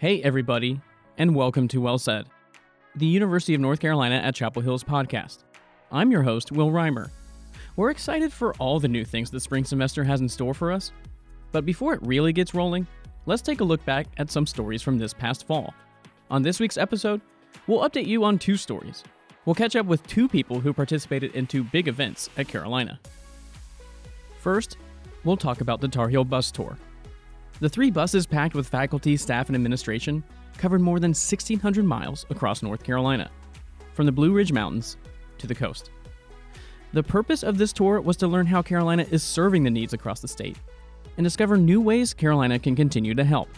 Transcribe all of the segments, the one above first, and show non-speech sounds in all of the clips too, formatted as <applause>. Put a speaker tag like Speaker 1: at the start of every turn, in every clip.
Speaker 1: Hey, everybody, and welcome to Well Said, the University of North Carolina at Chapel Hill's podcast. I'm your host, Will Reimer. We're excited for all the new things the spring semester has in store for us. But before it really gets rolling, let's take a look back at some stories from this past fall. On this week's episode, we'll update you on two stories. We'll catch up with two people who participated in two big events at Carolina. First, we'll talk about the Tar Heel Bus Tour. The three buses packed with faculty, staff, and administration covered more than 1,600 miles across North Carolina, from the Blue Ridge Mountains to the coast. The purpose of this tour was to learn how Carolina is serving the needs across the state and discover new ways Carolina can continue to help.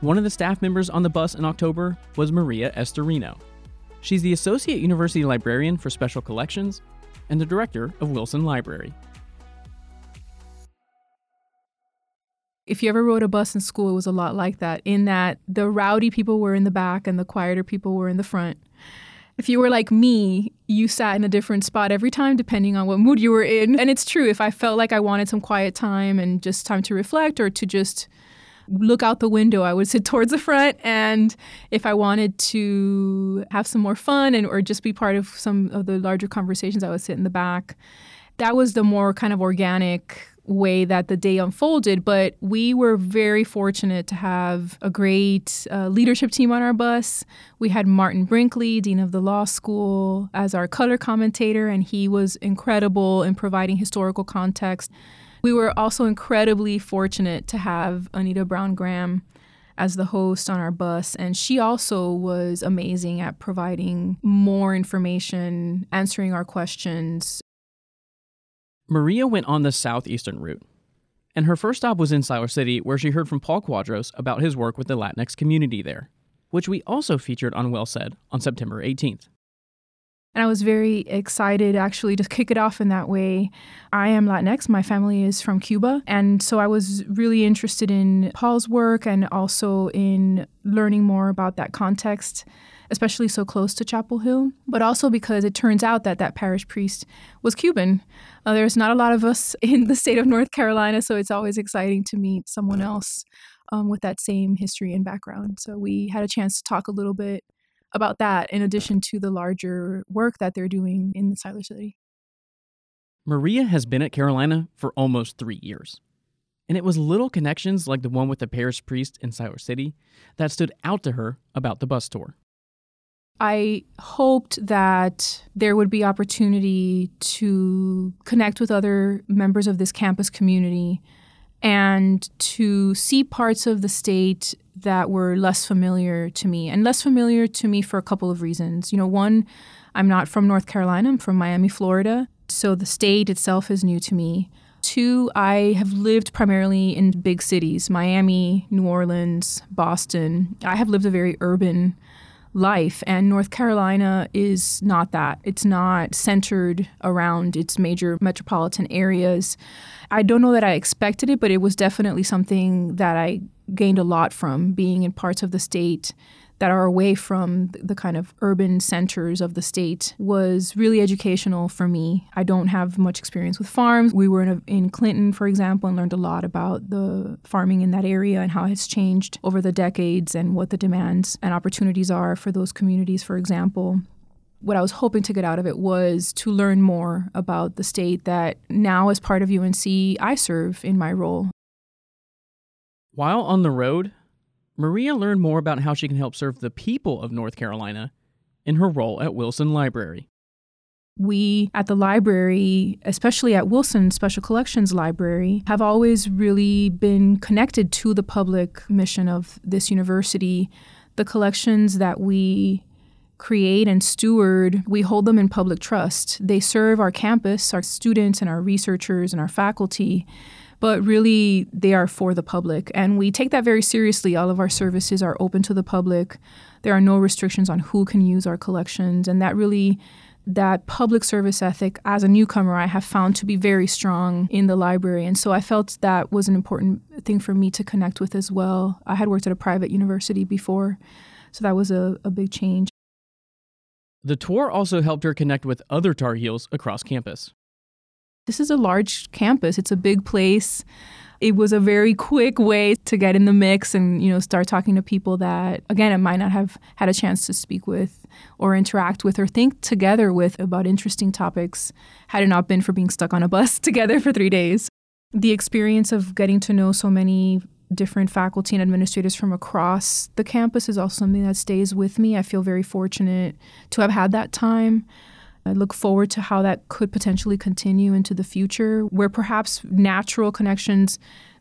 Speaker 1: One of the staff members on the bus in October was Maria Estorino. She's the Associate University Librarian for Special Collections and the Director of Wilson Library.
Speaker 2: If you ever rode a bus in school, it was a lot like that, in that the rowdy people were in the back and the quieter people were in the front. If you were like me, you sat in a different spot every time, depending on what mood you were in. And it's true, if I felt like I wanted some quiet time and just time to reflect or to just look out the window, I would sit <laughs> towards the front. And if I wanted to have some more fun and or just be part of some of the larger conversations, I would sit in the back. That was the more kind of organic way that the day unfolded. But we were very fortunate to have a great uh, leadership team on our bus. We had Martin Brinkley, Dean of the Law School, as our color commentator, and he was incredible in providing historical context. We were also incredibly fortunate to have Anita Brown Graham as the host on our bus. And she also was amazing at providing more information, answering our questions,
Speaker 1: Maria went on the southeastern route, and her first stop was in Siler City, where she heard from Paul Cuadros about his work with the Latinx community there, which we also featured on Well Said on September 18th.
Speaker 2: And I was very excited actually to kick it off in that way. I am Latinx, my family is from Cuba. And so I was really interested in Paul's work and also in learning more about that context especially so close to Chapel Hill, but also because it turns out that that parish priest was Cuban. Uh, there's not a lot of us <laughs> in the state of North Carolina, so it's always exciting to meet someone else um, with that same history and background. So we had a chance to talk a little bit about that in addition to the larger work that they're doing in the Siler City.
Speaker 1: Maria has been at Carolina for almost three years. And it was little connections like the one with the parish priest in Siler City that stood out to her about the bus tour.
Speaker 2: I hoped that there would be opportunity to connect with other members of this campus community and to see parts of the state that were less familiar to me and less familiar to me for a couple of reasons. You know, one, I'm not from North Carolina, I'm from Miami, Florida, so the state itself is new to me. Two, I have lived primarily in big cities Miami, New Orleans, Boston. I have lived a very urban life. And North Carolina is not that. It's not centered around its major metropolitan areas. I don't know that I expected it, but it was definitely something that I gained a lot from being in parts of the state that are away from the kind of urban centers of the state was really educational for me. I don't have much experience with farms. We were in, a, in Clinton, for example, and learned a lot about the farming in that area and how it's changed over the decades and what the demands and opportunities are for those communities, for example what I was hoping to get out of it was to learn more about the state that now, as part of UNC, I serve in my role.
Speaker 1: While on the road, Maria learned more about how she can help serve the people of North Carolina in her role at Wilson Library.
Speaker 2: We at the library, especially at Wilson Special Collections Library, have always really been connected to the public mission of this university. The collections that we create and steward, we hold them in public trust. They serve our campus, our students, and our researchers and our faculty but really they are for the public. And we take that very seriously. All of our services are open to the public. There are no restrictions on who can use our collections. And that really, that public service ethic as a newcomer, I have found to be very strong in the library. And so I felt that was an important thing for me to connect with as well. I had worked at a private university before, so that was a, a big change.
Speaker 1: The tour also helped her connect with other Tar Heels across campus
Speaker 2: this is a large campus, it's a big place. it was a very quick way to get in the mix and you know start talking to people that again I might not have had a chance to speak with or interact with or think together with about interesting topics had it not been for being stuck on a bus <laughs> together for 3 days. The experience of getting to know so many different faculty and administrators from across the campus is also something that stays with me. I feel very fortunate to have had that time. I look forward to how that could potentially continue into the future, where perhaps natural connections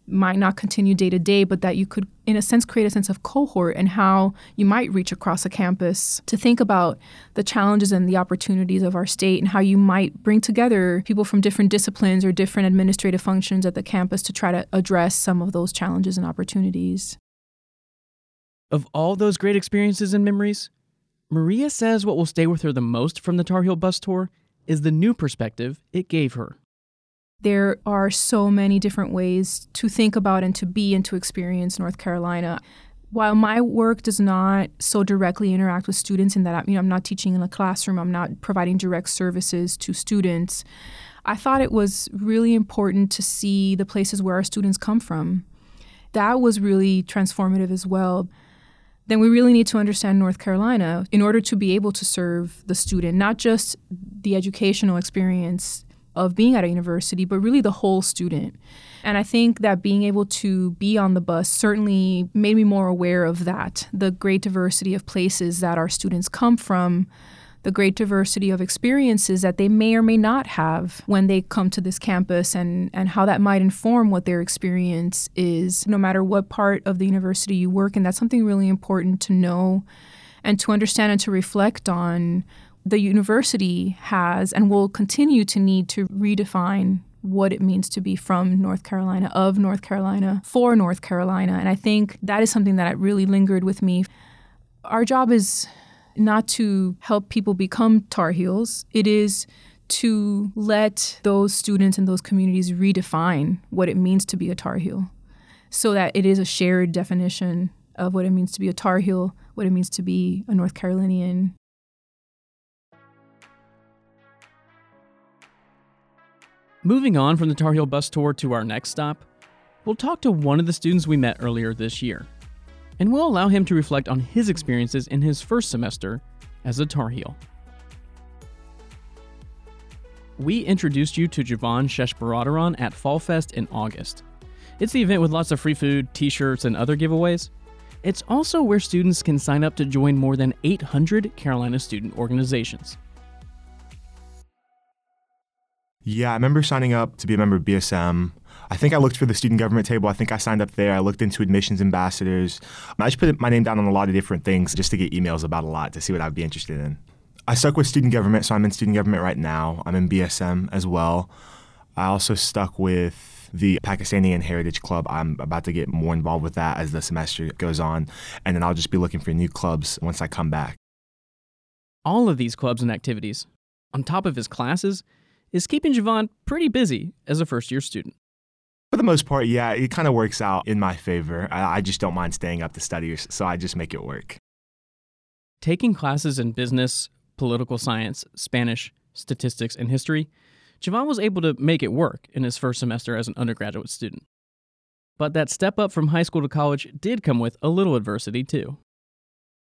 Speaker 2: might not continue day to day, but that you could, in a sense, create a sense of cohort and how you might reach across a campus to think about the challenges and the opportunities of our state and how you might bring together people from different disciplines or different administrative functions at the campus to try to address some of those challenges and opportunities.
Speaker 1: Of all those great experiences and memories, Maria says what will stay with her the most from the Tar Heel bus tour is the new perspective it gave her.
Speaker 2: There are so many different ways to think about and to be and to experience North Carolina. While my work does not so directly interact with students in that you know, I'm not teaching in a classroom, I'm not providing direct services to students, I thought it was really important to see the places where our students come from. That was really transformative as well then we really need to understand North Carolina in order to be able to serve the student, not just the educational experience of being at a university, but really the whole student. And I think that being able to be on the bus certainly made me more aware of that the great diversity of places that our students come from the great diversity of experiences that they may or may not have when they come to this campus and, and how that might inform what their experience is, no matter what part of the university you work in. That's something really important to know and to understand and to reflect on. The university has and will continue to need to redefine what it means to be from North Carolina, of North Carolina, for North Carolina. And I think that is something that really lingered with me. Our job is not to help people become Tar Heels. It is to let those students and those communities redefine what it means to be a Tar Heel so that it is a shared definition of what it means to be a Tar Heel, what it means to be a North Carolinian.
Speaker 1: Moving on from the Tar Heel bus tour to our next stop, we'll talk to one of the students we met earlier this year and we'll allow him to reflect on his experiences in his first semester as a Tar Heel. We introduced you to Javon Sheshbaradaran at Fall Fest in August. It's the event with lots of free food, t shirts, and other giveaways. It's also where students can sign up to join more than 800 Carolina student organizations.
Speaker 3: Yeah, I remember signing up to be a member of BSM. I think I looked for the student government table. I think I signed up there. I looked into admissions ambassadors. I just put my name down on a lot of different things just to get emails about a lot to see what I'd be interested in. I stuck with student government, so I'm in student government right now. I'm in BSM as well. I also stuck with the Pakistani and Heritage Club. I'm about to get more involved with that as the semester goes on, and then I'll just be looking for new clubs once I come back.
Speaker 1: All of these clubs and activities, on top of his classes, is keeping Javon pretty busy as a first year student.
Speaker 3: For the most part, yeah, it kind of works out in my favor. I, I just don't mind staying up to study, so I just make it work.
Speaker 1: Taking classes in business, political science, Spanish, statistics, and history, Javon was able to make it work in his first semester as an undergraduate student. But that step up from high school to college did come with a little adversity, too.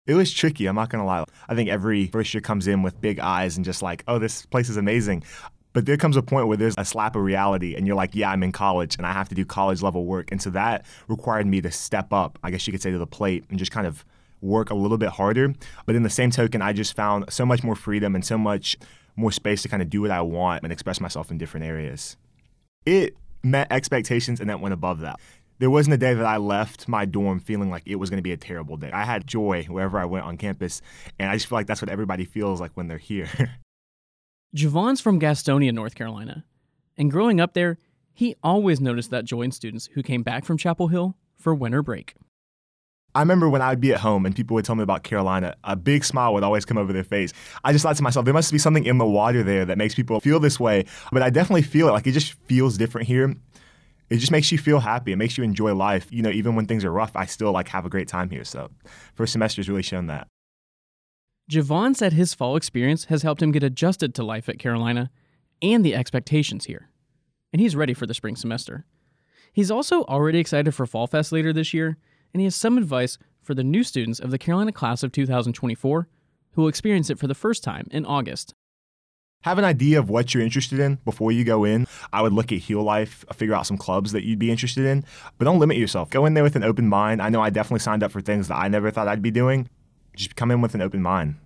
Speaker 3: It was tricky, I'm not gonna lie. I think every first year comes in with big eyes and just like, oh, this place is amazing. But there comes a point where there's a slap of reality, and you're like, yeah, I'm in college and I have to do college level work. And so that required me to step up, I guess you could say, to the plate and just kind of work a little bit harder. But in the same token, I just found so much more freedom and so much more space to kind of do what I want and express myself in different areas. It met expectations and that went above that. There wasn't a day that I left my dorm feeling like it was going to be a terrible day. I had joy wherever I went on campus, and I just feel like that's what everybody feels like when they're here. <laughs>
Speaker 1: Javon's from Gastonia, North Carolina. And growing up there, he always noticed that joy in students who came back from Chapel Hill for winter break.
Speaker 3: I remember when I'd be at home and people would tell me about Carolina, a big smile would always come over their face. I just thought to myself, there must be something in the water there that makes people feel this way. But I definitely feel it. Like it just feels different here. It just makes you feel happy. It makes you enjoy life. You know, even when things are rough, I still like have a great time here. So first semester has really shown that.
Speaker 1: Javon said his fall experience has helped him get adjusted to life at Carolina and the expectations here, and he's ready for the spring semester. He's also already excited for Fall Fest later this year, and he has some advice for the new students of the Carolina class of 2024 who will experience it for the first time in August.
Speaker 3: Have an idea of what you're interested in before you go in. I would look at Heel Life, uh, figure out some clubs that you'd be interested in, but don't limit yourself. Go in there with an open mind. I know I definitely signed up for things that I never thought I'd be doing. Just come in with an open mind.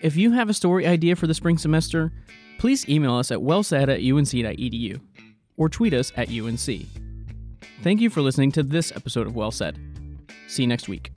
Speaker 1: If you have a story idea for the spring semester, please email us at wellsaid at unc.edu or tweet us at UNC. Thank you for listening to this episode of Well Said. See you next week.